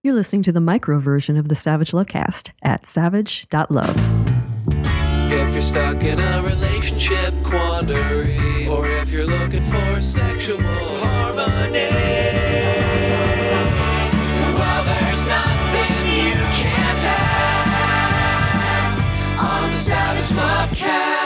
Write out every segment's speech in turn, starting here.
You're listening to the micro version of the Savage Lovecast at savage.love. If you're stuck in a relationship quandary, or if you're looking for sexual harmony, well, there's nothing you can't ask on the Savage Lovecast.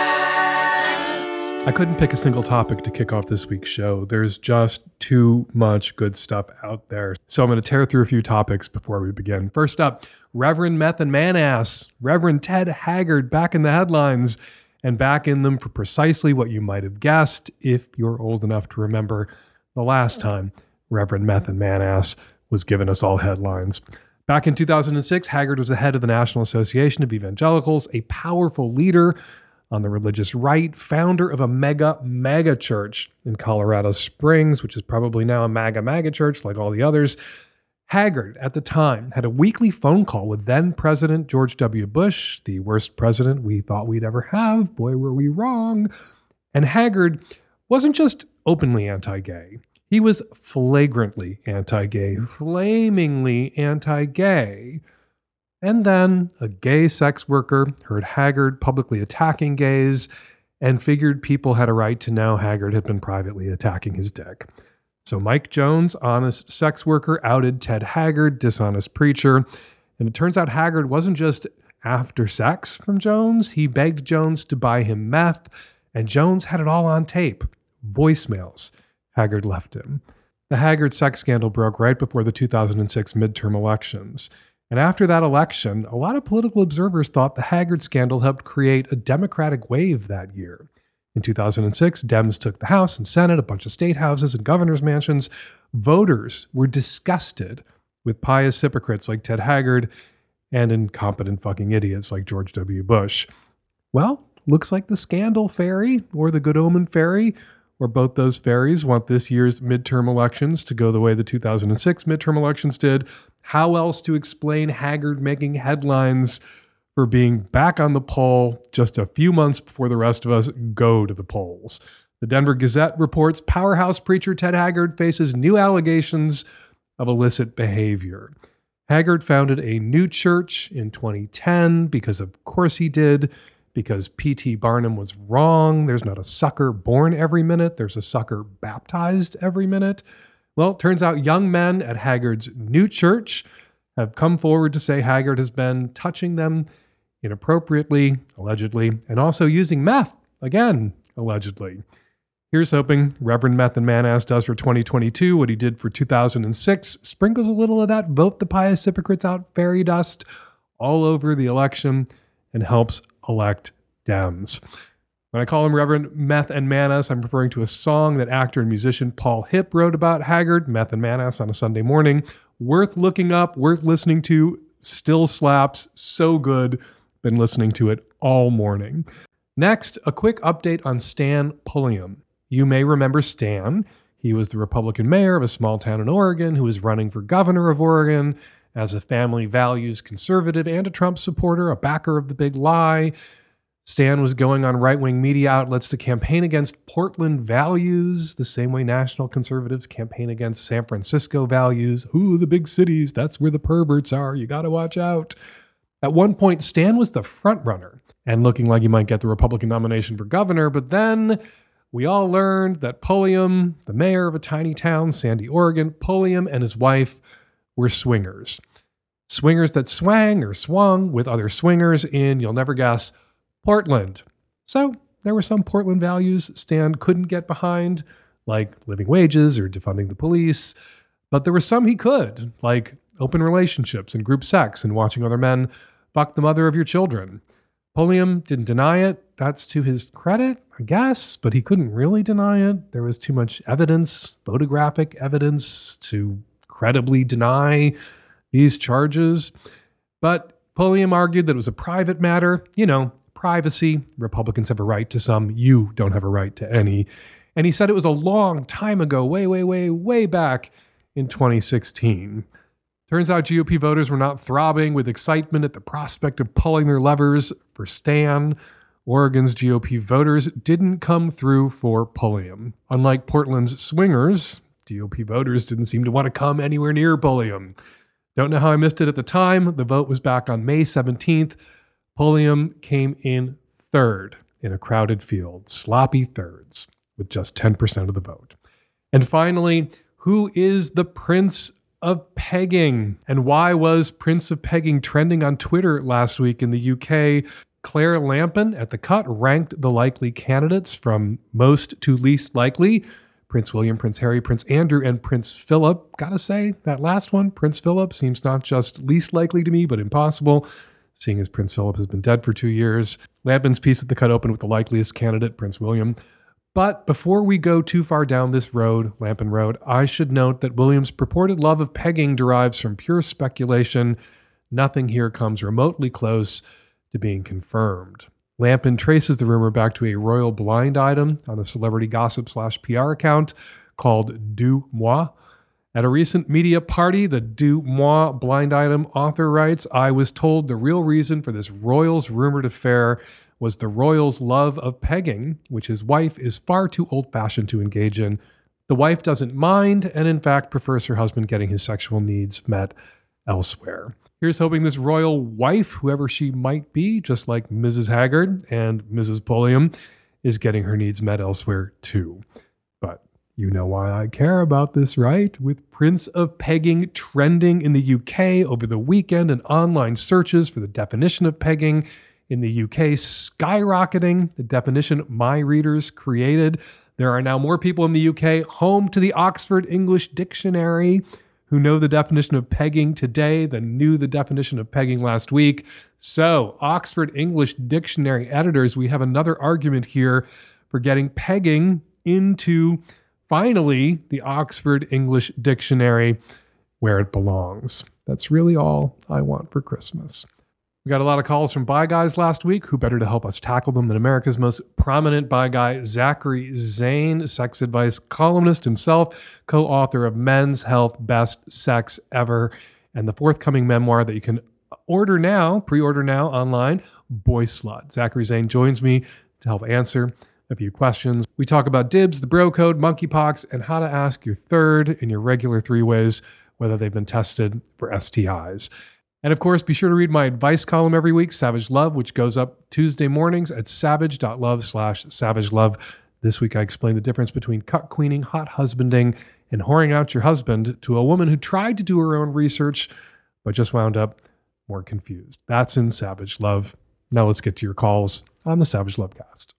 I couldn't pick a single topic to kick off this week's show. There's just too much good stuff out there. So I'm going to tear through a few topics before we begin. First up, Reverend Meth and Manass, Reverend Ted Haggard back in the headlines and back in them for precisely what you might have guessed if you're old enough to remember the last time Reverend Meth and Manass was giving us all headlines. Back in 2006, Haggard was the head of the National Association of Evangelicals, a powerful leader on the religious right, founder of a mega, mega church in Colorado Springs, which is probably now a MAGA, MAGA church like all the others. Haggard, at the time, had a weekly phone call with then President George W. Bush, the worst president we thought we'd ever have. Boy, were we wrong. And Haggard wasn't just openly anti gay, he was flagrantly anti gay, flamingly anti gay. And then a gay sex worker heard Haggard publicly attacking gays and figured people had a right to know Haggard had been privately attacking his dick. So Mike Jones, honest sex worker, outed Ted Haggard, dishonest preacher. And it turns out Haggard wasn't just after sex from Jones, he begged Jones to buy him meth, and Jones had it all on tape voicemails Haggard left him. The Haggard sex scandal broke right before the 2006 midterm elections. And after that election, a lot of political observers thought the Haggard scandal helped create a Democratic wave that year. In 2006, Dems took the House and Senate, a bunch of state houses and governor's mansions. Voters were disgusted with pious hypocrites like Ted Haggard and incompetent fucking idiots like George W. Bush. Well, looks like the scandal fairy or the good omen fairy or both those fairies want this year's midterm elections to go the way the 2006 midterm elections did. How else to explain Haggard making headlines for being back on the poll just a few months before the rest of us go to the polls? The Denver Gazette reports powerhouse preacher Ted Haggard faces new allegations of illicit behavior. Haggard founded a new church in 2010 because, of course, he did because P.T. Barnum was wrong. There's not a sucker born every minute, there's a sucker baptized every minute. Well, it turns out young men at Haggard's new church have come forward to say Haggard has been touching them inappropriately, allegedly, and also using meth, again, allegedly. Here's hoping Reverend Meth and Manass does for 2022 what he did for 2006, sprinkles a little of that vote the pious hypocrites out fairy dust all over the election, and helps elect Dems. When I call him Reverend Meth and Manas, I'm referring to a song that actor and musician Paul Hipp wrote about Haggard, Meth and Manas on a Sunday morning. Worth looking up, worth listening to, still slaps, so good. Been listening to it all morning. Next, a quick update on Stan Pulliam. You may remember Stan. He was the Republican mayor of a small town in Oregon who was running for governor of Oregon as a family values conservative and a Trump supporter, a backer of the big lie. Stan was going on right wing media outlets to campaign against Portland values, the same way national conservatives campaign against San Francisco values. Ooh, the big cities, that's where the perverts are. You got to watch out. At one point, Stan was the front runner and looking like he might get the Republican nomination for governor, but then we all learned that Pulliam, the mayor of a tiny town, Sandy, Oregon, Pulliam and his wife were swingers. Swingers that swang or swung with other swingers in, you'll never guess, Portland. So there were some Portland values Stan couldn't get behind, like living wages or defunding the police. But there were some he could, like open relationships and group sex and watching other men fuck the mother of your children. Pulliam didn't deny it. That's to his credit, I guess, but he couldn't really deny it. There was too much evidence, photographic evidence, to credibly deny these charges. But Pulliam argued that it was a private matter. You know, privacy. Republicans have a right to some, you don't have a right to any. And he said it was a long time ago, way, way, way, way back in 2016. Turns out GOP voters were not throbbing with excitement at the prospect of pulling their levers for Stan. Oregon's GOP voters didn't come through for Pulliam. Unlike Portland's swingers, GOP voters didn't seem to want to come anywhere near Pulliam. Don't know how I missed it at the time. The vote was back on May 17th. Pulliam came in third in a crowded field, sloppy thirds, with just 10% of the vote. And finally, who is the Prince of Pegging? And why was Prince of Pegging trending on Twitter last week in the UK? Claire Lampen at the cut ranked the likely candidates from most to least likely. Prince William, Prince Harry, Prince Andrew, and Prince Philip. Gotta say, that last one, Prince Philip, seems not just least likely to me, but impossible, seeing as Prince Philip has been dead for two years. Lampen's piece at the cut opened with the likeliest candidate, Prince William. But before we go too far down this road, Lampen Road, I should note that William's purported love of pegging derives from pure speculation. Nothing here comes remotely close to being confirmed. Lampen traces the rumor back to a royal blind item on a celebrity gossip slash PR account called Deuxmoi. At a recent media party, the Deuxmoi blind item author writes I was told the real reason for this royals rumored affair was the royal's love of pegging, which his wife is far too old fashioned to engage in. The wife doesn't mind and, in fact, prefers her husband getting his sexual needs met elsewhere. Here's hoping this royal wife, whoever she might be, just like Mrs. Haggard and Mrs. Pulliam, is getting her needs met elsewhere too. But you know why I care about this, right? With Prince of Pegging trending in the UK over the weekend and online searches for the definition of pegging in the UK skyrocketing, the definition my readers created. There are now more people in the UK home to the Oxford English Dictionary who know the definition of pegging today than knew the definition of pegging last week. So, Oxford English Dictionary editors, we have another argument here for getting pegging into finally the Oxford English Dictionary where it belongs. That's really all I want for Christmas. We got a lot of calls from bi guys last week. Who better to help us tackle them than America's most prominent bi guy, Zachary Zane, sex advice columnist himself, co author of Men's Health Best Sex Ever, and the forthcoming memoir that you can order now, pre order now online, Boy Slut. Zachary Zane joins me to help answer a few questions. We talk about dibs, the bro code, monkeypox, and how to ask your third in your regular three ways whether they've been tested for STIs. And of course, be sure to read my advice column every week, Savage Love, which goes up Tuesday mornings at savage.love slash savage love. This week, I explain the difference between cuckqueaning, hot husbanding, and whoring out your husband to a woman who tried to do her own research, but just wound up more confused. That's in Savage Love. Now let's get to your calls on the Savage Lovecast.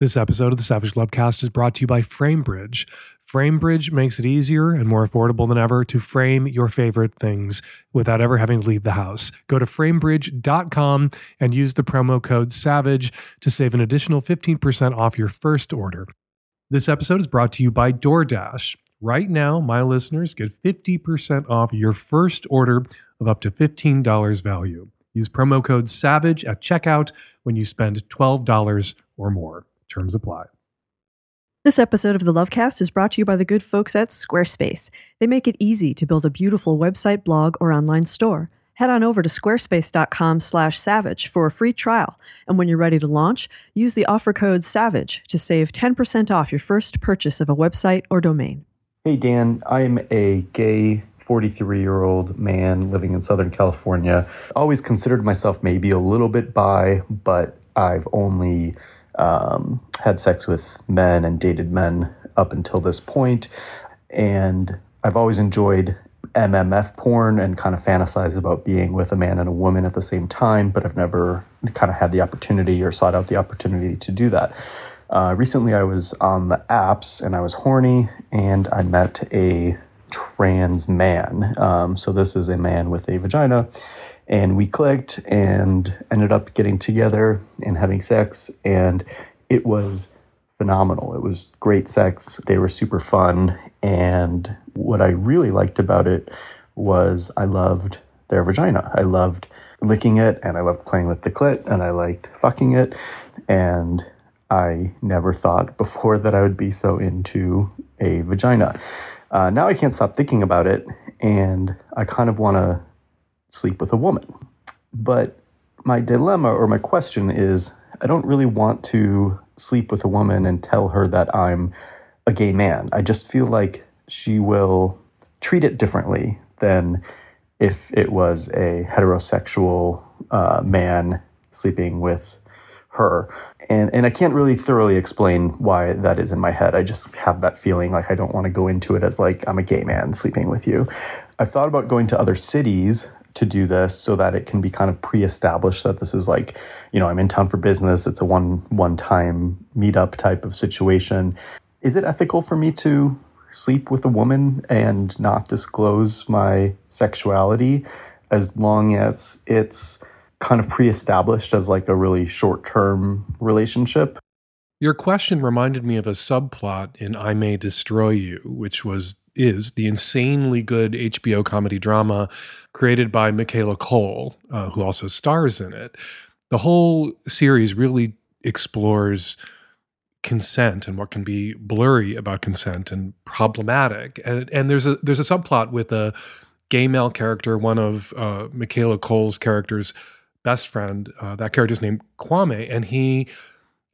This episode of the Savage Lovecast is brought to you by FrameBridge. FrameBridge makes it easier and more affordable than ever to frame your favorite things without ever having to leave the house. Go to framebridge.com and use the promo code SAVAGE to save an additional 15% off your first order. This episode is brought to you by DoorDash. Right now, my listeners get 50% off your first order of up to $15 value. Use promo code SAVAGE at checkout when you spend $12 or more. Terms apply. This episode of the Lovecast is brought to you by the good folks at Squarespace. They make it easy to build a beautiful website, blog, or online store. Head on over to squarespace.com/savage for a free trial, and when you're ready to launch, use the offer code SAVAGE to save 10% off your first purchase of a website or domain. Hey Dan, I'm a gay 43 year old man living in Southern California. Always considered myself maybe a little bit bi, but I've only um, had sex with men and dated men up until this point. And I've always enjoyed MMF porn and kind of fantasized about being with a man and a woman at the same time, but I've never kind of had the opportunity or sought out the opportunity to do that. Uh, recently, I was on the apps and I was horny and I met a trans man. Um, so, this is a man with a vagina and we clicked and ended up getting together and having sex and it was phenomenal. It was great sex. They were super fun and what i really liked about it was i loved their vagina. I loved licking it and i loved playing with the clit and i liked fucking it and i never thought before that i would be so into a vagina. Uh, now i can't stop thinking about it and i kind of want to sleep with a woman. But my dilemma or my question is I don't really want to sleep with a woman and tell her that I'm a gay man. I just feel like she will treat it differently than if it was a heterosexual uh, man sleeping with her. And, and I can't really thoroughly explain why that is in my head. I just have that feeling like I don't want to go into it as like I'm a gay man sleeping with you. I've thought about going to other cities to do this so that it can be kind of pre-established that this is like you know i'm in town for business. It's a one one time meetup type of situation. Is it ethical for me to sleep with a woman and not disclose my sexuality as long as it's kind of pre-established as like a really short-term relationship your question reminded me of a subplot in I May Destroy You, which was is the insanely good HBO comedy drama created by Michaela Coel, uh, who also stars in it. The whole series really explores consent and what can be blurry about consent and problematic. And and there's a there's a subplot with a gay male character, one of uh, Michaela Coel's characters' best friend. Uh, that character's named Kwame, and he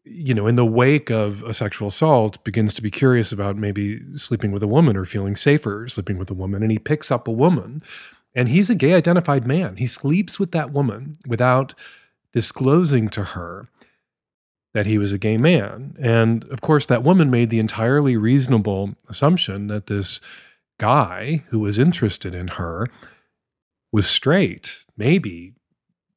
you know, in the wake of a sexual assault, begins to be curious about maybe sleeping with a woman or feeling safer sleeping with a woman. And he picks up a woman, and he's a gay identified man. He sleeps with that woman without disclosing to her that he was a gay man. And of course, that woman made the entirely reasonable assumption that this guy who was interested in her was straight, maybe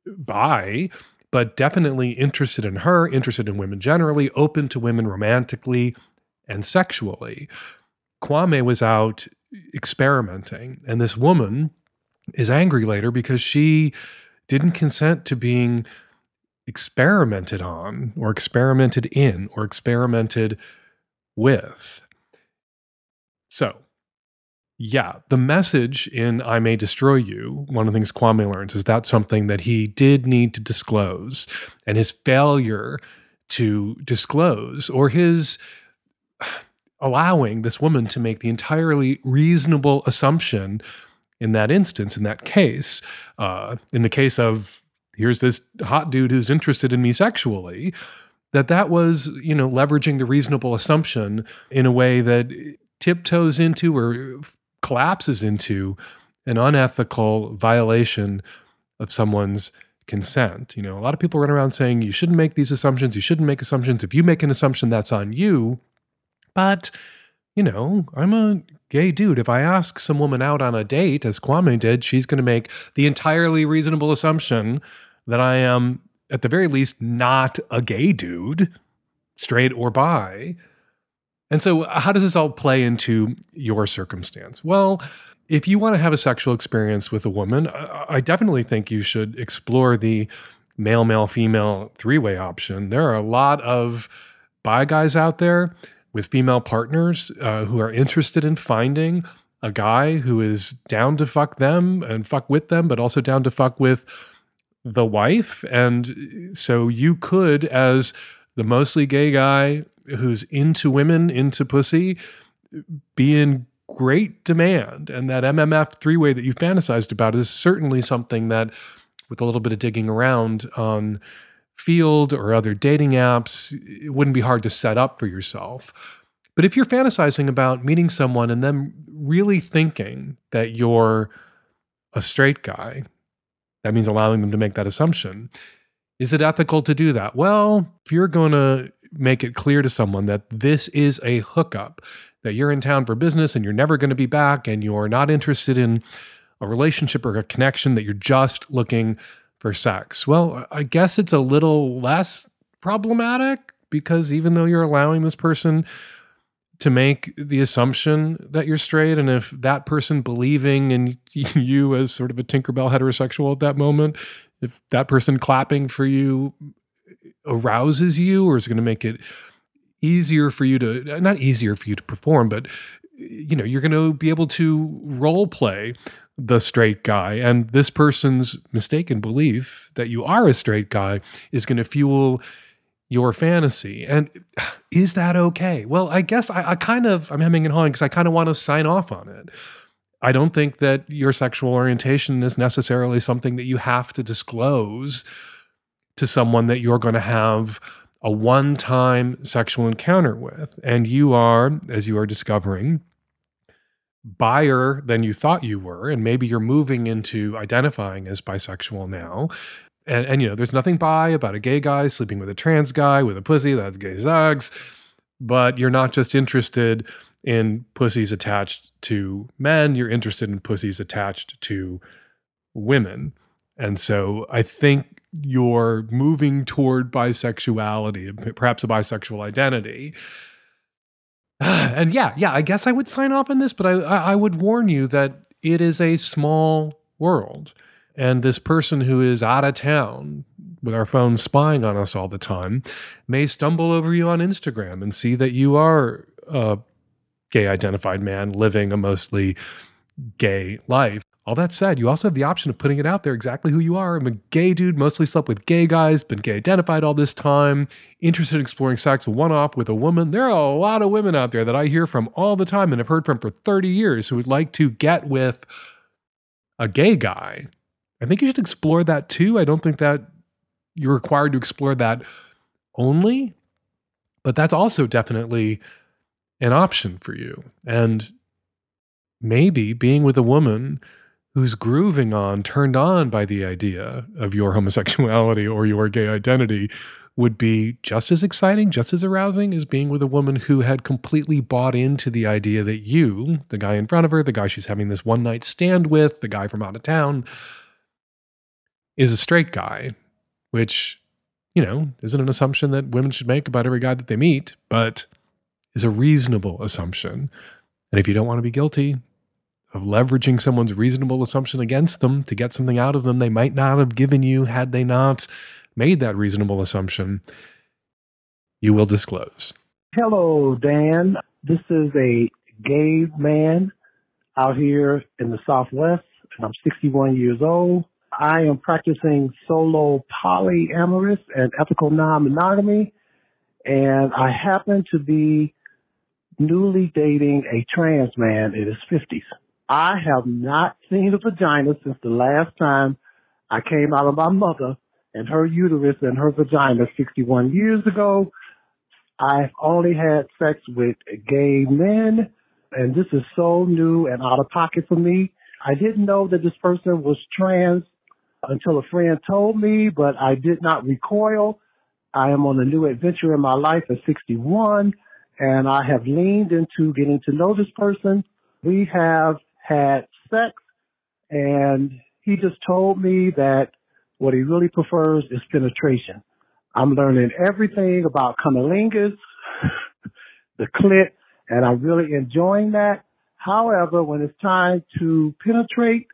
bi, but definitely interested in her, interested in women generally, open to women romantically and sexually. Kwame was out experimenting, and this woman is angry later because she didn't consent to being experimented on or experimented in or experimented with. So, yeah, the message in I May Destroy You, one of the things Kwame learns is that something that he did need to disclose. And his failure to disclose or his allowing this woman to make the entirely reasonable assumption in that instance, in that case, uh, in the case of here's this hot dude who's interested in me sexually, that that was, you know, leveraging the reasonable assumption in a way that tiptoes into or collapses into an unethical violation of someone's consent. You know, a lot of people run around saying you shouldn't make these assumptions, you shouldn't make assumptions. If you make an assumption, that's on you. But, you know, I'm a gay dude. If I ask some woman out on a date, as Kwame did, she's going to make the entirely reasonable assumption that I am, at the very least, not a gay dude, straight or bi. And so, how does this all play into your circumstance? Well, if you want to have a sexual experience with a woman, I definitely think you should explore the male, male, female three way option. There are a lot of bi guys out there with female partners uh, who are interested in finding a guy who is down to fuck them and fuck with them, but also down to fuck with the wife. And so you could, as the mostly gay guy who's into women, into pussy, be in great demand. And that MMF three way that you've fantasized about is certainly something that, with a little bit of digging around on Feeld or other dating apps, it wouldn't be hard to set up for yourself. But if you're fantasizing about meeting someone and then really thinking that you're a straight guy, that means allowing them to make that assumption. Is it ethical to do that? Well, if you're going to make it clear to someone that this is a hookup, that you're in town for business and you're never going to be back and you're not interested in a relationship or a connection, that you're just looking for sex. Well, I guess it's a little less problematic because even though you're allowing this person to make the assumption that you're straight, and if that person believing in you as sort of a Tinkerbell heterosexual at that moment, if that person clapping for you arouses you or is going to make it easier for you to not easier for you to perform but you know you're going to be able to role play the straight guy and this person's mistaken belief that you are a straight guy is going to fuel your fantasy. And is that okay? Well i guess i, I kind of i'm hemming and hawing because i kind of want to sign off on it. I don't think that your sexual orientation is necessarily something that you have to disclose to someone that you're going to have a one time sexual encounter with. And you are, as you are discovering, buyer than you thought you were, and maybe you're moving into identifying as bisexual now. And, and you know, there's nothing bi about a gay guy sleeping with a trans guy with a pussy that's gay sex, but you're not just interested in pussies attached to men, you're interested in pussies attached to women. And so I think you're moving toward bisexuality, perhaps a bisexual identity. And yeah, yeah, I guess I would sign off on this, but I, I would warn you that it is a small world. And this person who is out of town with our phones spying on us all the time may stumble over you on Instagram and see that you are a gay identified man living a mostly gay life. All that said, you also have the option of putting it out there exactly who you are. I'm a gay dude, mostly slept with gay guys, been gay identified all this time, interested in exploring sex one off with a woman. There are a lot of women out there that I hear from all the time and have heard from for 30 years who would like to get with a gay guy. I think you should explore that too. I don't think that you're required to explore that only, but that's also definitely an option for you. And maybe being with a woman who's grooving on, turned on by the idea of your homosexuality or your gay identity would be just as exciting, just as arousing as being with a woman who had completely bought into the idea that you, the guy in front of her, the guy she's having this one night stand with, the guy from out of town, is a straight guy, which, you know, isn't an assumption that women should make about every guy that they meet, but is a reasonable assumption. And if you don't want to be guilty of leveraging someone's reasonable assumption against them to get something out of them they might not have given you had they not made that reasonable assumption, you will disclose. Hello, Dan. This is a gay man out here in the Southwest, and I'm 61 years old. I am practicing solo polyamorous and ethical non-monogamy, and I happen to be newly dating a trans man in his 50s. I have not seen a vagina since the last time I came out of my mother and her uterus and her vagina 61 years ago. I've only had sex with gay men, and this is so new and out of pocket for me. I didn't know that this person was trans until a friend told me, but I did not recoil. I am on a new adventure in my life at 61 and I have leaned into getting to know this person. We have had sex and he just told me that what he really prefers is penetration. I'm learning everything about cunnilingus, the clit, and I'm really enjoying that. However, when it's time to penetrate,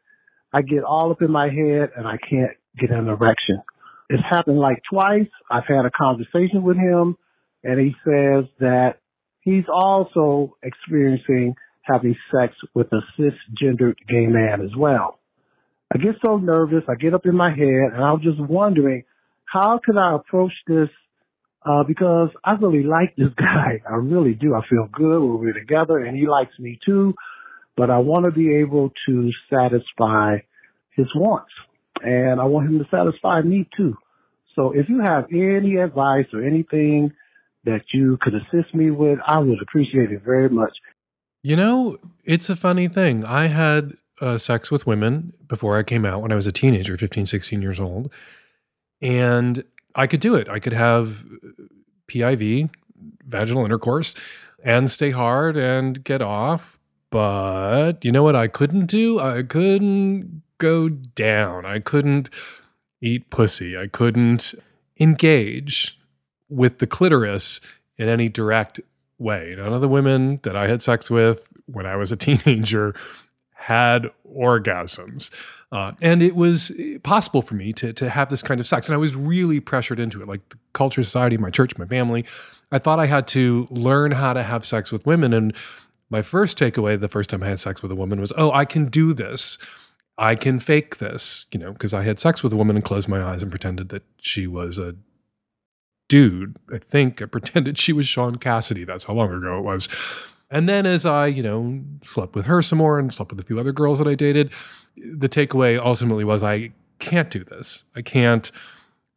I get all up in my head and I can't get an erection. It's happened like twice. I've had a conversation with him and he says that he's also experiencing having sex with a cisgendered gay man as well. I get so nervous, I get up in my head, and I'm just wondering how can I approach this uh, because I really like this guy. I really do. I feel good when we're together, and he likes me too. But I want to be able to satisfy his wants, and I want him to satisfy me too. So if you have any advice or anything that you could assist me with, I would appreciate it very much. You know, it's a funny thing. I had uh, sex with women before I came out when I was a teenager, 15, 16 years old. And I could do it. I could have PIV, vaginal intercourse, and stay hard and get off. But you know what I couldn't do? I couldn't go down. I couldn't eat pussy. I couldn't engage with the clitoris in any direct way. None of the women that I had sex with when I was a teenager had orgasms. Uh, and it was possible for me to, to have this kind of sex. And I was really pressured into it, like culture, society, my church, my family. I thought I had to learn how to have sex with women. And my first takeaway the first time I had sex with a woman was, oh, I can do this. I can fake this, you know, because I had sex with a woman and closed my eyes and pretended that she was a dude. I think I pretended she was Shaun Cassidy. That's how long ago it was. And then as I, you know, slept with her some more and slept with a few other girls that I dated, the takeaway ultimately was I can't do this. I can't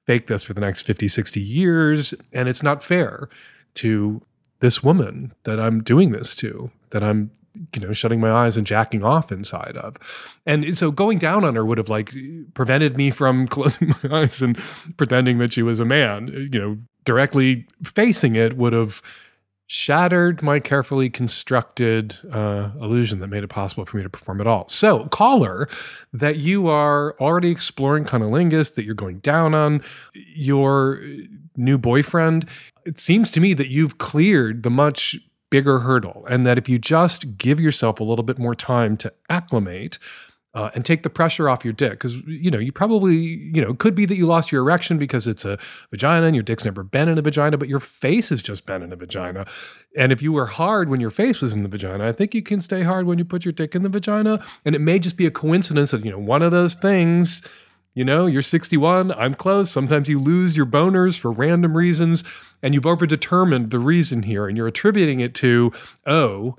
fake this for the next 50, 60 years. And it's not fair to this woman that I'm doing this to, that I'm you know, shutting my eyes and jacking off inside of. And so going down on her would have like prevented me from closing my eyes and pretending that she was a man. You know, directly facing it would have shattered my carefully constructed uh, illusion that made it possible for me to perform at all. So, caller, that you are already exploring cunnilingus, that you're going down on your new boyfriend, it seems to me that you've cleared the much bigger hurdle, and that if you just give yourself a little bit more time to acclimate, uh, and take the pressure off your dick because you know you probably you know could be that you lost your erection because it's a vagina and your dick's never been in a vagina but your face has just been in a vagina. And if you were hard when your face was in the vagina i think you can stay hard when you put your dick in the vagina. And it may just be a coincidence that you know one of those things you know you're 61 i'm close sometimes you lose your boners for random reasons and you've overdetermined the reason here and you're attributing it to oh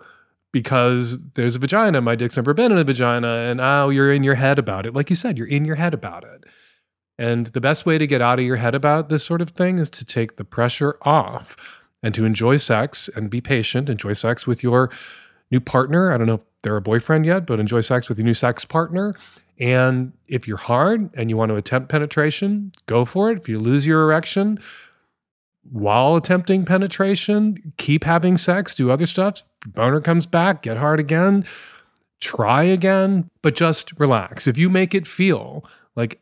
because there's a vagina. My dick's never been in a vagina. And oh, you're in your head about it. Like you said, you're in your head about it. And the best way to get out of your head about this sort of thing is to take the pressure off and to enjoy sex and be patient. Enjoy sex with your new partner. I don't know if they're a boyfriend yet, but enjoy sex with your new sex partner. And if you're hard and you want to attempt penetration, go for it. If you lose your erection, while attempting penetration, keep having sex, do other stuff. Boner comes back, get hard again, try again, but just relax. If you make it feel like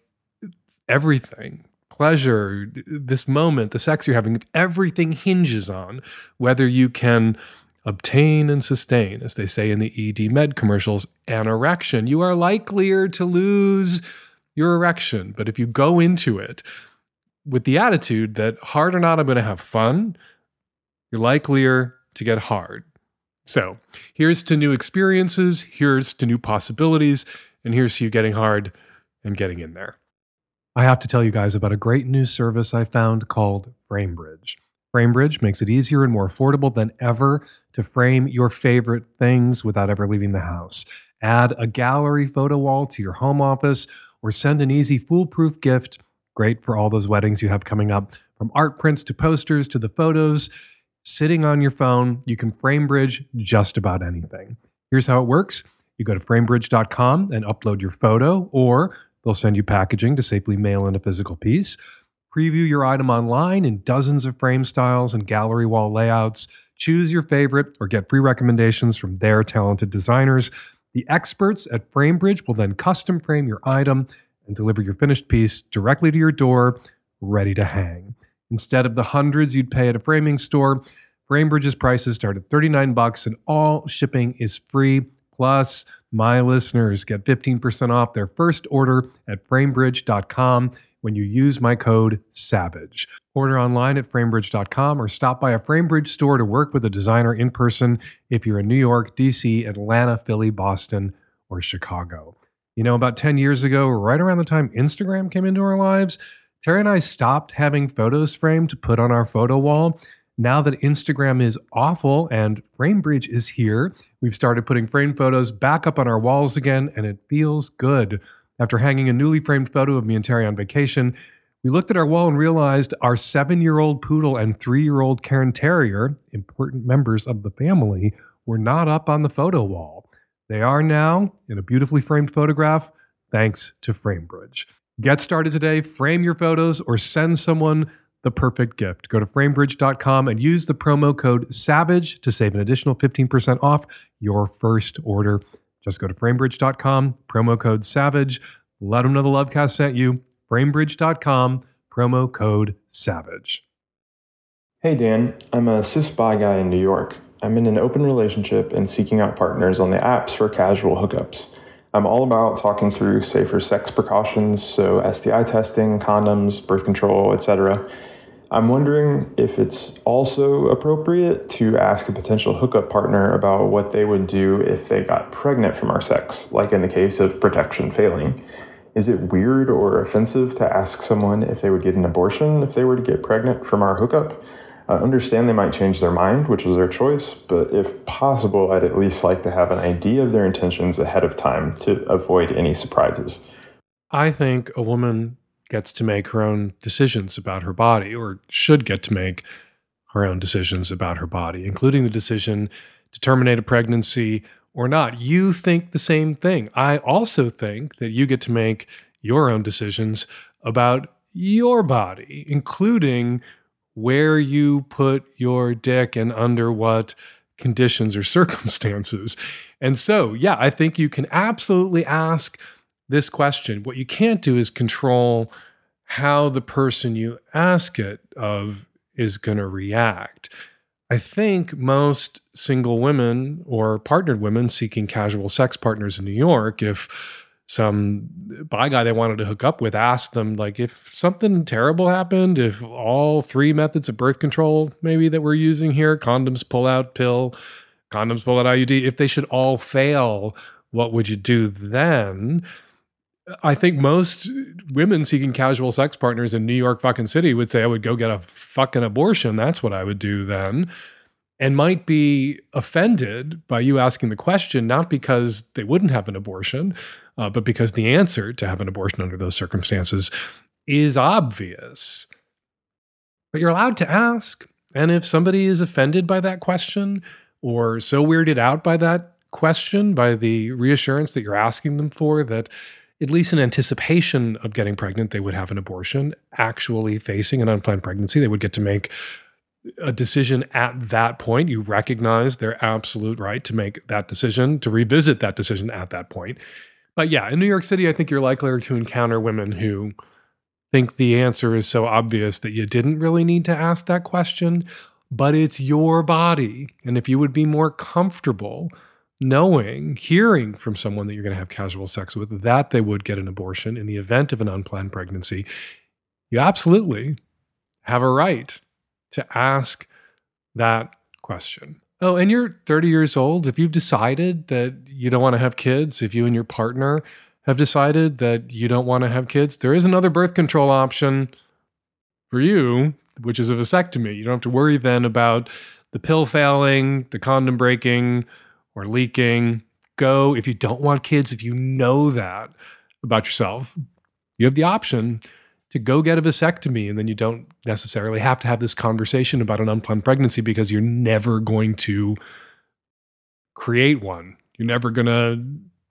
everything, pleasure, this moment, the sex you're having, everything hinges on whether you can obtain and sustain, as they say in the ED Med commercials, an erection. You are likelier to lose your erection. But if you go into it with the attitude that hard or not, I'm going to have fun, you're likelier to get hard. So here's to new experiences, here's to new possibilities, and here's to you getting hard and getting in there. I have to tell you guys about a great new service I found called FrameBridge. FrameBridge makes it easier and more affordable than ever to frame your favorite things without ever leaving the house. Add a gallery photo wall to your home office or send an easy foolproof gift Great for all those weddings you have coming up. From art prints to posters to the photos, sitting on your phone, you can FrameBridge just about anything. Here's how it works you go to framebridge.com and upload your photo, or they'll send you packaging to safely mail in a physical piece. Preview your item online in dozens of frame styles and gallery wall layouts. Choose your favorite or get free recommendations from their talented designers. The experts at FrameBridge will then custom frame your item and deliver your finished piece directly to your door, ready to hang. Instead of the hundreds you'd pay at a framing store, FrameBridge's prices start at 39 bucks and all shipping is free. Plus, my listeners get 15% off their first order at framebridge.com when you use my code SAVAGE. Order online at framebridge.com or stop by a FrameBridge store to work with a designer in person if you're in New York, DC, Atlanta, Philly, Boston, or Chicago. You know, about 10 years ago, right around the time Instagram came into our lives, Terry and I stopped having photos framed to put on our photo wall. Now that Instagram is awful and FrameBridge is here, we've started putting framed photos back up on our walls again, and it feels good. After hanging a newly framed photo of me and Terry on vacation, we looked at our wall and realized our seven year old poodle and three year old Cairn Terrier, important members of the family, were not up on the photo wall. They are now in a beautifully framed photograph thanks to FrameBridge. Get started today, frame your photos, or send someone the perfect gift. Go to framebridge.com and use the promo code SAVAGE to save an additional 15% off your first order. Just go to framebridge.com, promo code SAVAGE. Let them know the Lovecast sent you. Framebridge.com, promo code SAVAGE. Hey Dan, I'm a cis bi guy in New York. I'm in an open relationship and seeking out partners on the apps for casual hookups. I'm all about talking through safer sex precautions, so STI testing, condoms, birth control, etc. I'm wondering if it's also appropriate to ask a potential hookup partner about what they would do if they got pregnant from our sex, like in the case of protection failing. Is it weird or offensive to ask someone if they would get an abortion if they were to get pregnant from our hookup? I understand they might change their mind, which is their choice, but if possible, I'd at least like to have an idea of their intentions ahead of time to avoid any surprises. I think a woman gets to make her own decisions about her body, or should get to make her own decisions about her body, including the decision to terminate a pregnancy or not. You think the same thing. I also think that you get to make your own decisions about your body, including where you put your dick and under what conditions or circumstances. And so, yeah, I think you can absolutely ask this question. What you can't do is control how the person you ask it of is going to react. I think most single women or partnered women seeking casual sex partners in New York, if some bi guy they wanted to hook up with asked them, like, if something terrible happened, if all three methods of birth control, maybe that we're using here condoms, pull out pill, condoms, pull out IUD, if they should all fail, what would you do then? I think most women seeking casual sex partners in New York fucking city would say I would go get a fucking abortion. That's what I would do then. And might be offended by you asking the question, not because they wouldn't have an abortion, uh, but because the answer to have an abortion under those circumstances is obvious. But you're allowed to ask. And if somebody is offended by that question or so weirded out by that question, by the reassurance that you're asking them for, that at least in anticipation of getting pregnant, they would have an abortion, actually facing an unplanned pregnancy. They would get to make a decision at that point. You recognize their absolute right to make that decision, to revisit that decision at that point. But yeah, in New York City, I think you're likelier to encounter women who think the answer is so obvious that you didn't really need to ask that question, but it's your body. And if you would be more comfortable knowing, hearing from someone that you're going to have casual sex with that they would get an abortion in the event of an unplanned pregnancy, you absolutely have a right to ask that question. Oh, and you're 30 years old. If you've decided that you don't want to have kids, if you and your partner have decided that you don't want to have kids, there is another birth control option for you, which is a vasectomy. You don't have to worry then about the pill failing, the condom breaking, or leaking. Go if you don't want kids, if you know that about yourself, you have the option to go get a vasectomy. And then you don't necessarily have to have this conversation about an unplanned pregnancy because you're never going to create one. You're never going to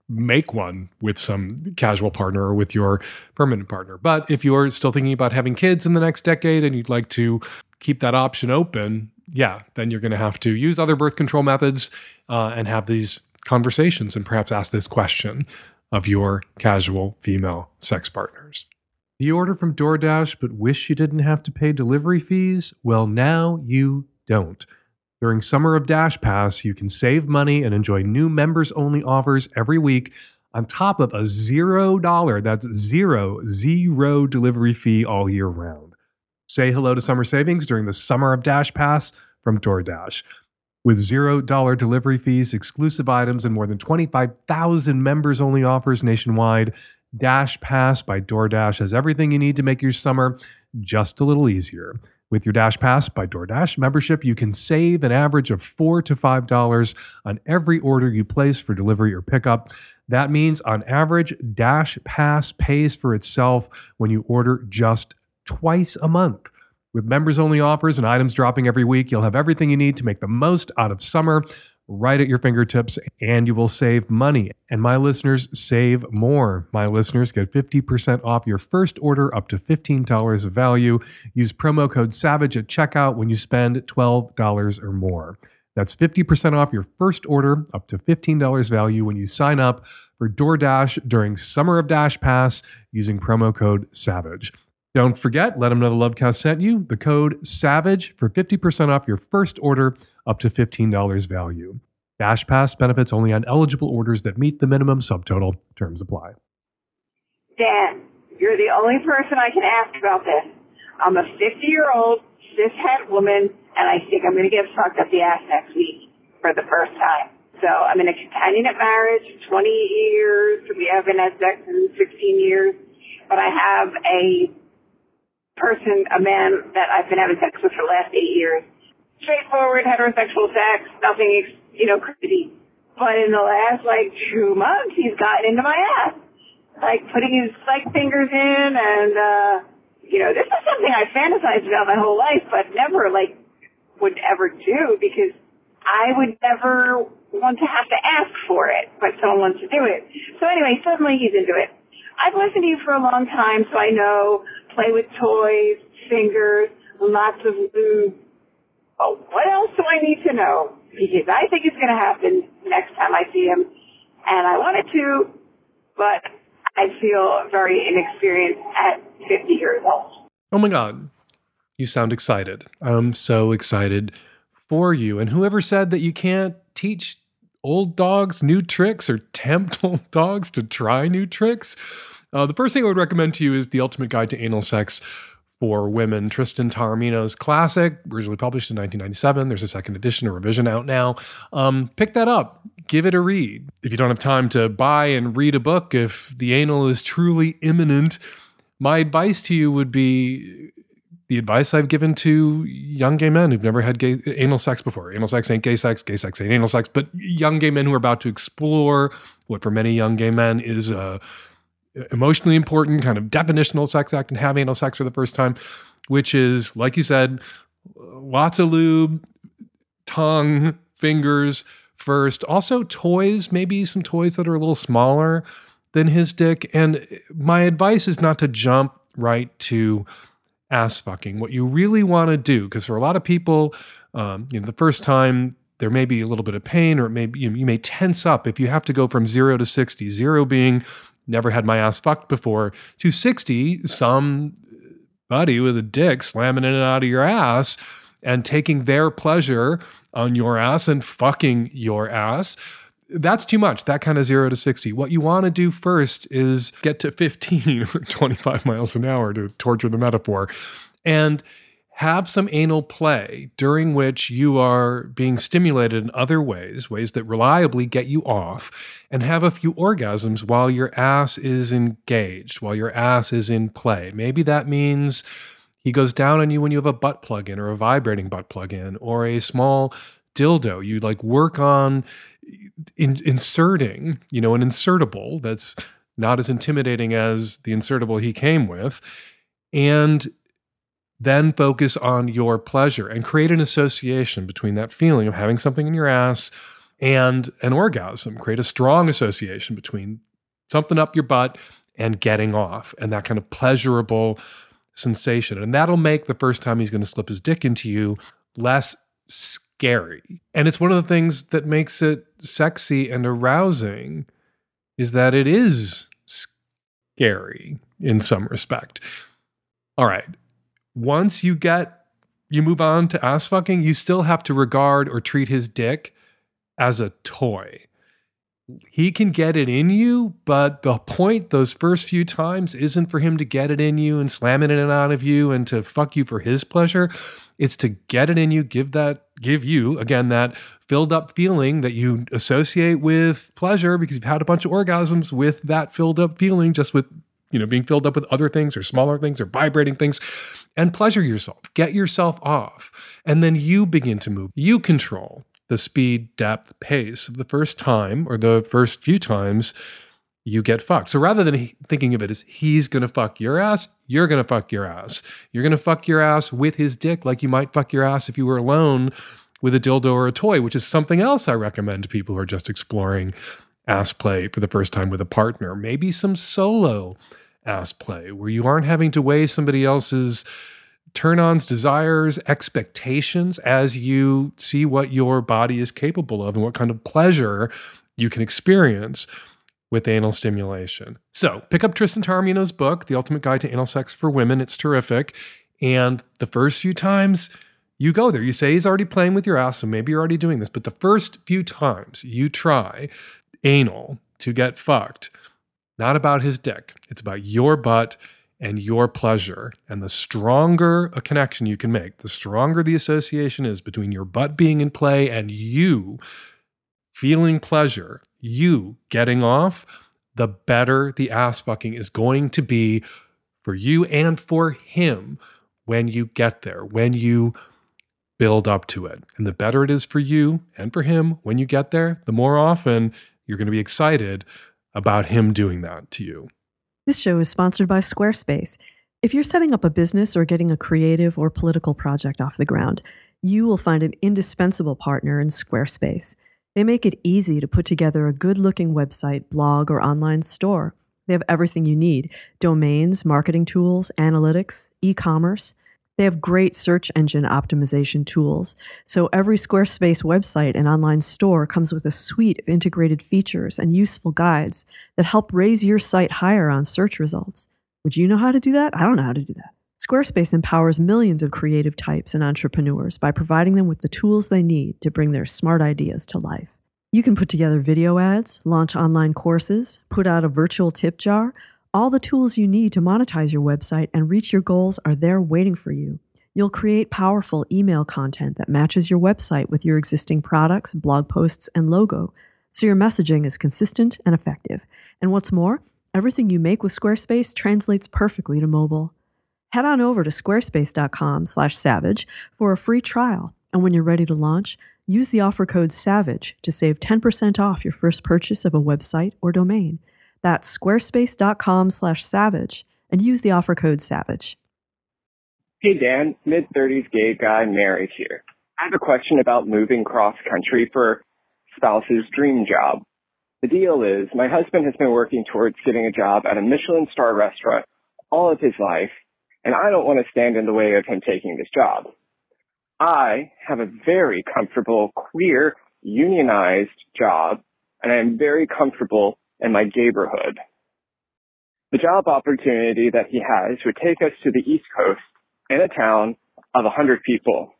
make one with some casual partner or with your permanent partner. But if you're still thinking about having kids in the next decade and you'd like to keep that option open, yeah, then you're going to have to use other birth control methods uh, and have these conversations and perhaps ask this question of your casual female sex partners. You order from DoorDash but wish you didn't have to pay delivery fees? Well, now you don't. During Summer of Dash Pass, you can save money and enjoy new members only offers every week on top of a zero dollar, that's zero, zero delivery fee all year round. Say hello to summer savings during the Summer of Dash Pass from DoorDash. With $0 delivery fees, exclusive items, and more than 25,000 members only offers nationwide, Dash Pass by DoorDash has everything you need to make your summer just a little easier. With your Dash Pass by DoorDash membership, you can save an average of 4 to $5 on every order you place for delivery or pickup. That means, on average, Dash Pass pays for itself when you order just twice a month. With members only offers and items dropping every week, you'll have everything you need to make the most out of summer right at your fingertips and you will save money. And my listeners save more. My listeners get 50% off your first order up to $15 of value. Use promo code SAVAGE at checkout when you spend $12 or more. That's 50% off your first order up to $15 value when you sign up for DoorDash during Summer of Dash Pass using promo code SAVAGE. Don't forget, let them know the Lovecast sent you. The code SAVAGE for 50% off your first order up to $15 value. Dash Pass benefits only on eligible orders that meet the minimum subtotal. Terms apply. Dan, you're the only person I can ask about this. I'm a 50 year old cishet woman, and I think I'm going to get fucked up the ass next week for the first time. So I'm in a companionate marriage, 20 years. We haven't had sex in 16 years, but I have a person, a man that I've been having sex with for the last eight years. Straightforward heterosexual sex, nothing, you know, crazy. But in the last like two months, he's gotten into my ass, like putting his like fingers in, and uh, you know, this is something I fantasized about my whole life, but never like would ever do because I would never want to have to ask for it, but someone wants to do it. So anyway, suddenly he's into it. I've listened to you for a long time, so I know play with toys, fingers, lots of lube. Oh, what else do I need to know? Because I think it's going to happen next time I see him, and I wanted to, but I feel very inexperienced at 50 years old. Oh my God. You sound excited. I'm so excited for you. And whoever said that you can't teach old dogs new tricks or tempt old dogs to try new tricks? Uh, the first thing I would recommend to you is The Ultimate Guide to Anal Sex for Women, Tristan Taormino's classic, originally published in 1997. There's a second edition, a revision out now. Um, pick that up, give it a read. If you don't have time to buy and read a book, if the anal is truly imminent, my advice to you would be the advice I've given to young gay men who've never had gay anal sex before. Anal sex ain't gay sex, gay sex ain't anal sex, but young gay men who are about to explore what for many young gay men is a emotionally important kind of definitional sex act and have anal sex for the first time, which is, like you said, lots of lube, tongue, fingers first. Also, toys, maybe some toys that are a little smaller than his dick. And my advice is not to jump right to ass fucking. What you really want to do, because for a lot of people, um, you know, the first time there may be a little bit of pain, or maybe you, you may tense up if you have to go from zero to 60. Zero being never had my ass fucked before, to 60, some buddy with a dick slamming it out of your ass and taking their pleasure on your ass and fucking your ass that's too much, that kind of zero to 60. What you want to do first is get to 15 or 25 miles an hour to torture the metaphor. And have some anal play during which you are being stimulated in other ways, ways that reliably get you off, and have a few orgasms while your ass is engaged, while your ass is in play. Maybe that means he goes down on you when you have a butt plug in or a vibrating butt plug in or a small dildo. You like work on in, inserting, you know, an insertable that's not as intimidating as the insertable he came with, and then focus on your pleasure and create an association between that feeling of having something in your ass and an orgasm. Create a strong association between something up your butt and getting off and that kind of pleasurable sensation. And that'll make the first time he's going to slip his dick into you less scary. And it's one of the things that makes it sexy and arousing is that it is scary in some respect. All right. Once you get you move on to ass fucking, you still have to regard or treat his dick as a toy he can get it in you, but the point those first few times isn't for him to get it in you and slam it in and out of you and to fuck you for his pleasure. It's to get it in you, give that, give you again that filled up feeling that you associate with pleasure because you've had a bunch of orgasms with that filled up feeling, just with you know being filled up with other things or smaller things or vibrating things, and pleasure yourself. Get yourself off, and then you begin to move. You control the speed, depth, pace of the first time or the first few times you get fucked. So rather than thinking of it as he's gonna fuck your ass, you're gonna fuck your ass. You're gonna fuck your ass with his dick like you might fuck your ass if you were alone with a dildo or a toy, which is something else I recommend to people who are just exploring ass play for the first time with a partner. Maybe some solo ass play where you aren't having to weigh somebody else's turn ons, desires, expectations as you see what your body is capable of and what kind of pleasure you can experience with anal stimulation. So pick up Tristan Taormino's book, The Ultimate Guide to Anal Sex for Women. It's terrific. And the first few times you go there, you say he's already playing with your ass, so maybe you're already doing this. But the first few times you try anal to get fucked, not about his dick, it's about your butt and your pleasure. And the stronger a connection you can make, the stronger the association is between your butt being in play and you feeling pleasure, you getting off, the better the ass fucking is going to be for you and for him when you get there, when you build up to it. And the better it is for you and for him when you get there, the more often you're going to be excited about him doing that to you. This show is sponsored by Squarespace. If you're setting up a business or getting a creative or political project off the ground, you will find an indispensable partner in Squarespace. They make it easy to put together a good looking website, blog, or online store. They have everything you need domains, marketing tools, analytics, e commerce. They have great search engine optimization tools. So every Squarespace website and online store comes with a suite of integrated features and useful guides that help raise your site higher on search results. Would you know how to do that? I don't know how to do that. Squarespace empowers millions of creative types and entrepreneurs by providing them with the tools they need to bring their smart ideas to life. You can put together video ads, launch online courses, put out a virtual tip jar. All the tools you need to monetize your website and reach your goals are there waiting for you. You'll create powerful email content that matches your website with your existing products, blog posts, and logo, so your messaging is consistent and effective. And what's more, everything you make with Squarespace translates perfectly to mobile. Head on over to squarespace.com/savage for a free trial, and when you're ready to launch, use the offer code SAVAGE to save 10% off your first purchase of a website or domain. That's squarespace.com/savage and use the offer code SAVAGE. Hey Dan, mid 30s gay guy married here. I have a question about moving cross country for spouse's dream job. The deal is my husband has been working towards getting a job at a Michelin star restaurant all of his life, and I don't want to stand in the way of him taking this job. I have a very comfortable queer unionized job, and I am very comfortable in my neighborhood. The job opportunity that he has would take us to the East Coast in a town of 100 people.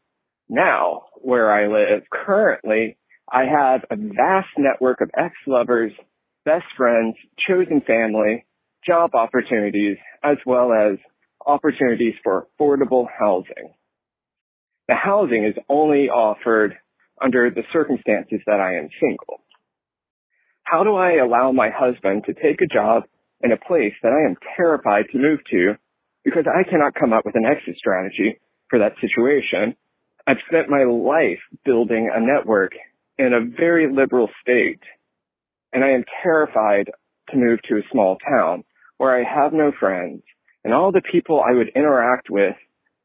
Now, where I live currently, I have a vast network of ex-lovers, best friends, chosen family, job opportunities, as well as opportunities for affordable housing. The housing is only offered under the circumstances that I am single. How do I allow my husband to take a job in a place that I am terrified to move to because I cannot come up with an exit strategy for that situation? I've spent my life building a network in a very liberal state and I am terrified to move to a small town where I have no friends and all the people I would interact with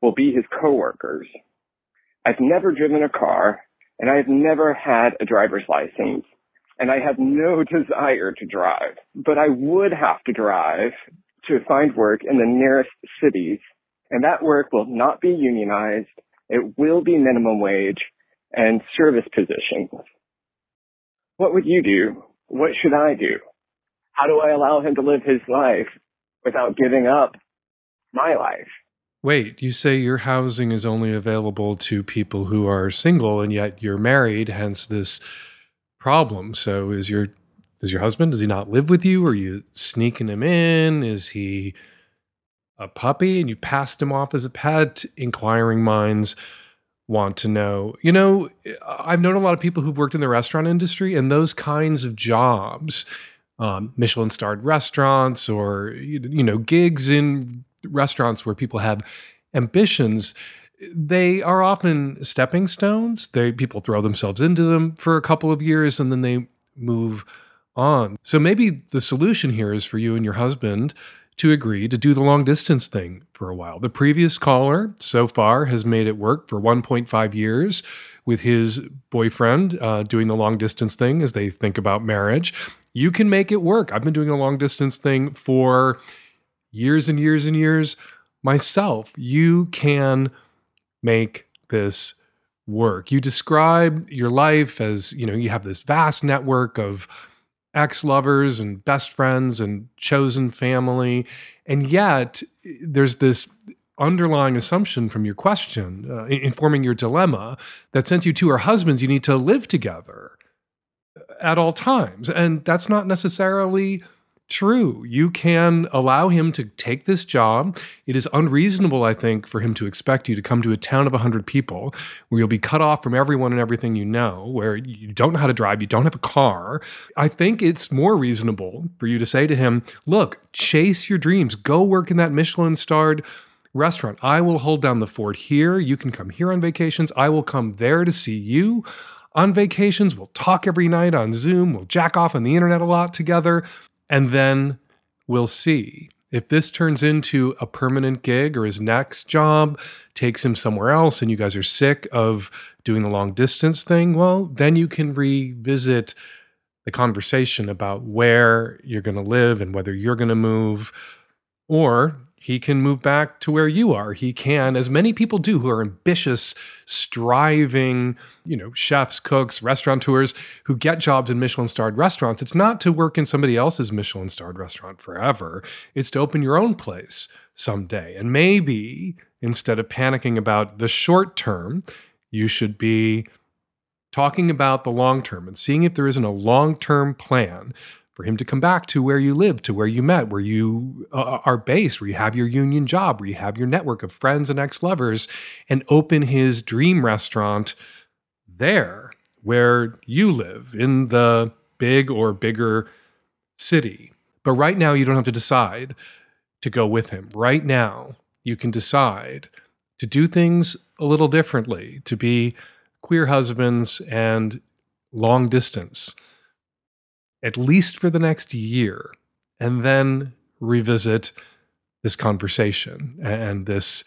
will be his coworkers. I've never driven a car and I have never had a driver's license and I have no desire to drive, but I would have to drive to find work in the nearest cities and that work will not be unionized. It will be minimum wage and service positions. What would you do? What should I do? How do I allow him to live his life without giving up my life? Wait, you say your housing is only available to people who are single and yet you're married, hence this problem. So is your is your husband does he not live with you? Are you sneaking him in? Is he a puppy and you passed him off as a pet? Inquiring minds want to know. You know, I've known a lot of people who've worked in the restaurant industry and those kinds of jobs, um, Michelin starred restaurants or, you know, gigs in restaurants where people have ambitions. They are often stepping stones. They people throw themselves into them for a couple of years and then they move on. So maybe the solution here is for you and your husband to agree to do the long distance thing for a while. The previous caller so far has made it work for 1.5 years with his boyfriend uh, doing the long distance thing as they think about marriage. You can make it work. I've been doing a long distance thing for years and years and years myself. You can make this work. You describe your life as, you know, you have this vast network of ex lovers and best friends and chosen family. And yet, there's this underlying assumption from your question, uh, informing your dilemma, that since you two are husbands, you need to live together at all times. And that's not necessarily true. You can allow him to take this job. It is unreasonable, I think, for him to expect you to come to a town of 100 people where you'll be cut off from everyone and everything you know, where you don't know how to drive, you don't have a car. I think it's more reasonable for you to say to him, look, chase your dreams, go work in that Michelin starred restaurant. I will hold down the fort here. You can come here on vacations. I will come there to see you on vacations. We'll talk every night on Zoom. We'll jack off on the internet a lot together and then we'll see. If this turns into a permanent gig or his next job takes him somewhere else and you guys are sick of doing the long distance thing, well, then you can revisit the conversation about where you're going to live and whether you're going to move. Or he can move back to where you are. He can, as many people do who are ambitious, striving, you know, chefs, cooks, restaurateurs who get jobs in Michelin starred restaurants. It's not to work in somebody else's Michelin starred restaurant forever, it's to open your own place someday. And maybe instead of panicking about the short term, you should be talking about the long term and seeing if there isn't a long term plan for him to come back to where you live, to where you met, where you uh, are based, where you have your union job, where you have your network of friends and ex lovers, and open his dream restaurant there where you live in the big or bigger city. But right now, you don't have to decide to go with him. Right now, you can decide to do things a little differently, to be queer husbands and long distance at least for the next year, and then revisit this conversation and this,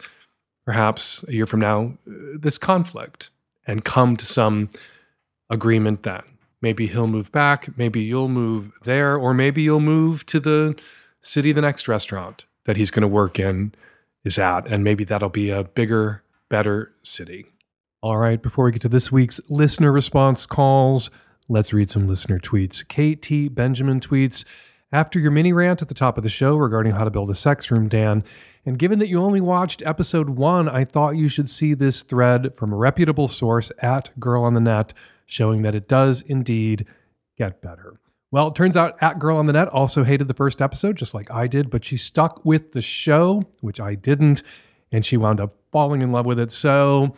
perhaps a year from now, this conflict, and come to some agreement then. Maybe he'll move back, maybe you'll move there, or maybe you'll move to the city the next restaurant that he's going to work in is at, and maybe that'll be a bigger, better city. All right, before we get to this week's listener response calls, Let's read some listener tweets. KT Benjamin tweets After your mini rant at the top of the show regarding how to build a sex room, Dan, and given that you only watched episode one, I thought you should see this thread from a reputable source at Girl on the Net showing that it does indeed get better. Well, it turns out at Girl on the Net also hated the first episode, just like I did, but she stuck with the show, which I didn't, and she wound up falling in love with it. So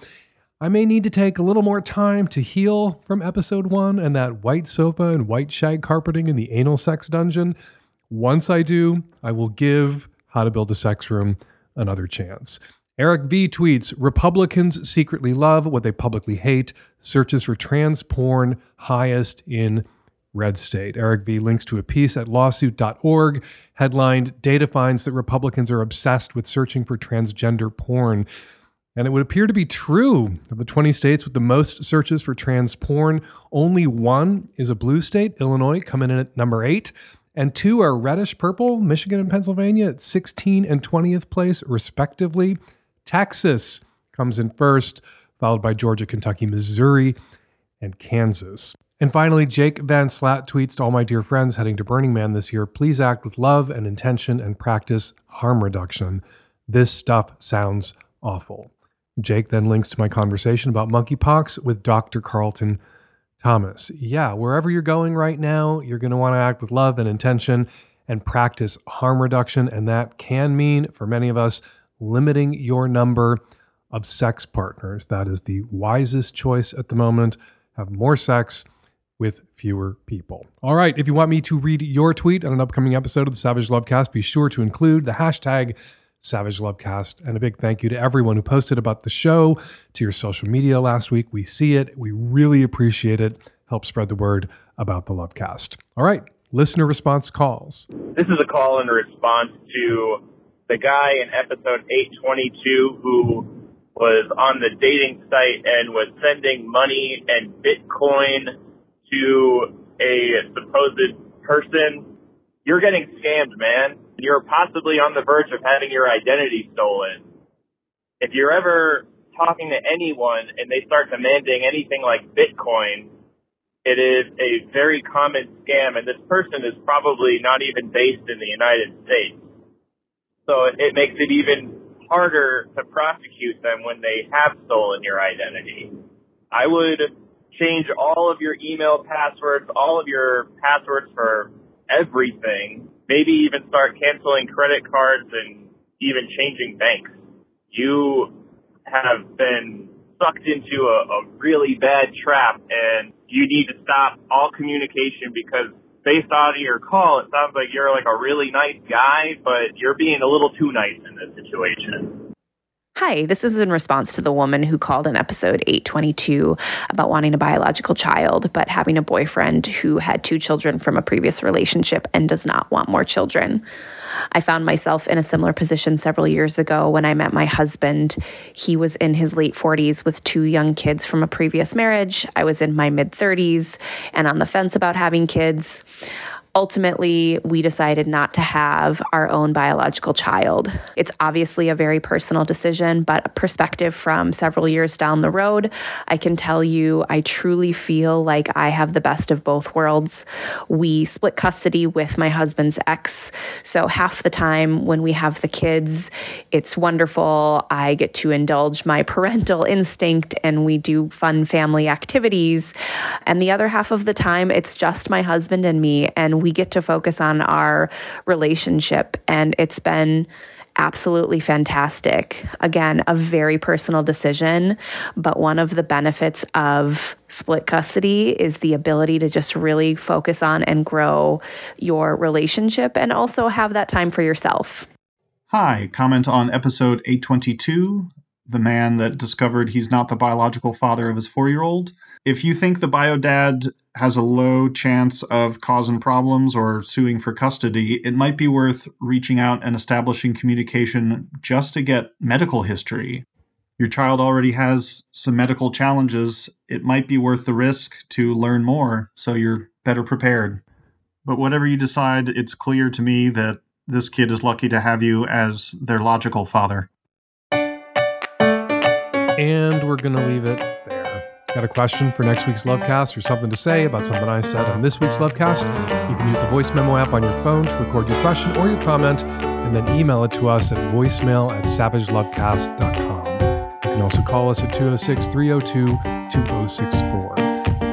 I may need to take a little more time to heal from episode one and that white sofa and white shag carpeting in the anal sex dungeon. Once I do, I will give How to Build a Sex Room another chance. Eric V tweets Republicans secretly love what they publicly hate. Searches for trans porn highest in red state. Eric V links to a piece at lawsuit.org headlined Data finds that Republicans are obsessed with searching for transgender porn. And it would appear to be true of the 20 states with the most searches for trans porn. Only one is a blue state, Illinois, coming in at number eight. And two are reddish purple, Michigan and Pennsylvania at 16 and 20th place, respectively. Texas comes in first, followed by Georgia, Kentucky, Missouri, and Kansas. And finally, Jake Van Slat tweets to all my dear friends heading to Burning Man this year please act with love and intention and practice harm reduction. This stuff sounds awful. Jake then links to my conversation about monkeypox with Dr. Carlton Thomas. Yeah, wherever you're going right now, you're going to want to act with love and intention and practice harm reduction. And that can mean, for many of us, limiting your number of sex partners. That is the wisest choice at the moment. Have more sex with fewer people. All right, if you want me to read your tweet on an upcoming episode of the Savage Lovecast, be sure to include the hashtag Savage Lovecast. And a big thank you to everyone who posted about the show to your social media last week. We see it, we really appreciate it. Help spread the word about the Lovecast. All right, listener response calls. This is a call in response to the guy in episode 822 who was on the dating site and was sending money and Bitcoin to a supposed person. You're getting scammed, man you're possibly on the verge of having your identity stolen. If you're ever talking to anyone and they start demanding anything like Bitcoin, it is a very common scam, and this person is probably not even based in the United States. So it, makes it even harder to prosecute them when they have stolen your identity. I would change all of your email passwords, all of your passwords for everything maybe even start canceling credit cards and even changing banks. You have been sucked into a, a really bad trap and you need to stop all communication because based of your call, it sounds like you're like a really nice guy, but you're being a little too nice in this situation. Hi, this is in response to the woman who called in episode 822 about wanting a biological child, but having a boyfriend who had two children from a previous relationship and does not want more children. I found myself in a similar position several years ago when I met my husband. He was in his late 40s with two young kids from a previous marriage. I was in my mid 30s and on the fence about having kids ultimately, we decided not to have our own biological child. It's obviously a very personal decision, but a perspective from several years down the road, I can tell you I truly feel like I have the best of both worlds. We split custody with my husband's ex, so half the time when we have the kids, it's wonderful. I get to indulge my parental instinct and we do fun family activities. And the other half of the time, it's just my husband and me, and we get to focus on our relationship. And it's been absolutely fantastic. Again, a very personal decision, but one of the benefits of split custody is the ability to just really focus on and grow your relationship and also have that time for yourself. Hi, comment on episode 822 the man that discovered he's not the biological father of his four year old. If you think the bio dad has a low chance of causing problems or suing for custody, it might be worth reaching out and establishing communication just to get medical history. Your child already has some medical challenges. It might be worth the risk to learn more so you're better prepared. But whatever you decide, it's clear to me that this kid is lucky to have you as their logical father. And we're going to leave it. Got a question for next week's Lovecast or something to say about something I said on this week's Lovecast? You can use the voice memo app on your phone to record your question or your comment and then email it to us at voicemail at savagelovecast.com. You can also call us at 206 302 2064.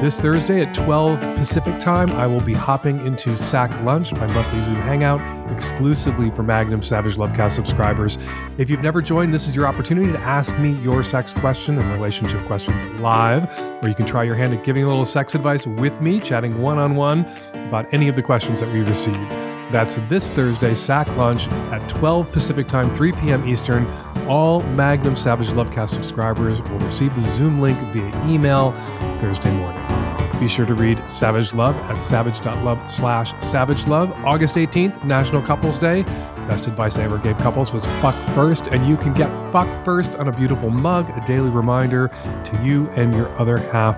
This Thursday at 12 Pacific Time, I will be hopping into Sack Lunch, my monthly Zoom hangout, exclusively for Magnum Savage Lovecast subscribers. If you've never joined, this is your opportunity to ask me your sex question and relationship questions live, or you can try your hand at giving a little sex advice with me, chatting one on one about any of the questions that we receive. That's this Thursday, Sack Lunch at 12 Pacific Time, 3 p.m. Eastern. All Magnum Savage Lovecast subscribers will receive the Zoom link via email Thursday morning. Be sure to read Savage Love at savage.love slash savage love. August 18th, National Couples Day. Best advice I ever gave couples was fuck first, and you can get fuck first on a beautiful mug, a daily reminder to you and your other half.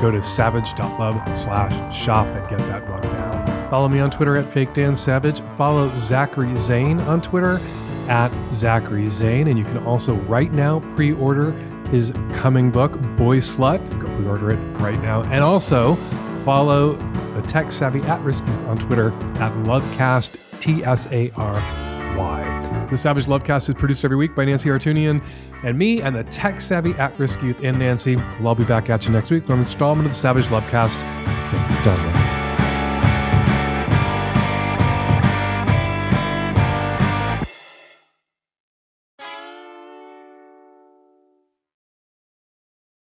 Go to savage.love slash shop and get that mug now. Follow me on Twitter at Fake Dan Savage. Follow Zachary Zane on Twitter at Zachary Zane. And you can also right now pre order his coming book, Boyslut. Go pre order it right now. And also follow the tech savvy at risk on Twitter at Lovecast, T S A R Y. The Savage Lovecast is produced every week by Nancy Artunian and me and the tech savvy at risk youth and Nancy. We'll all be back at you next week for an installment of the Savage Lovecast. Done.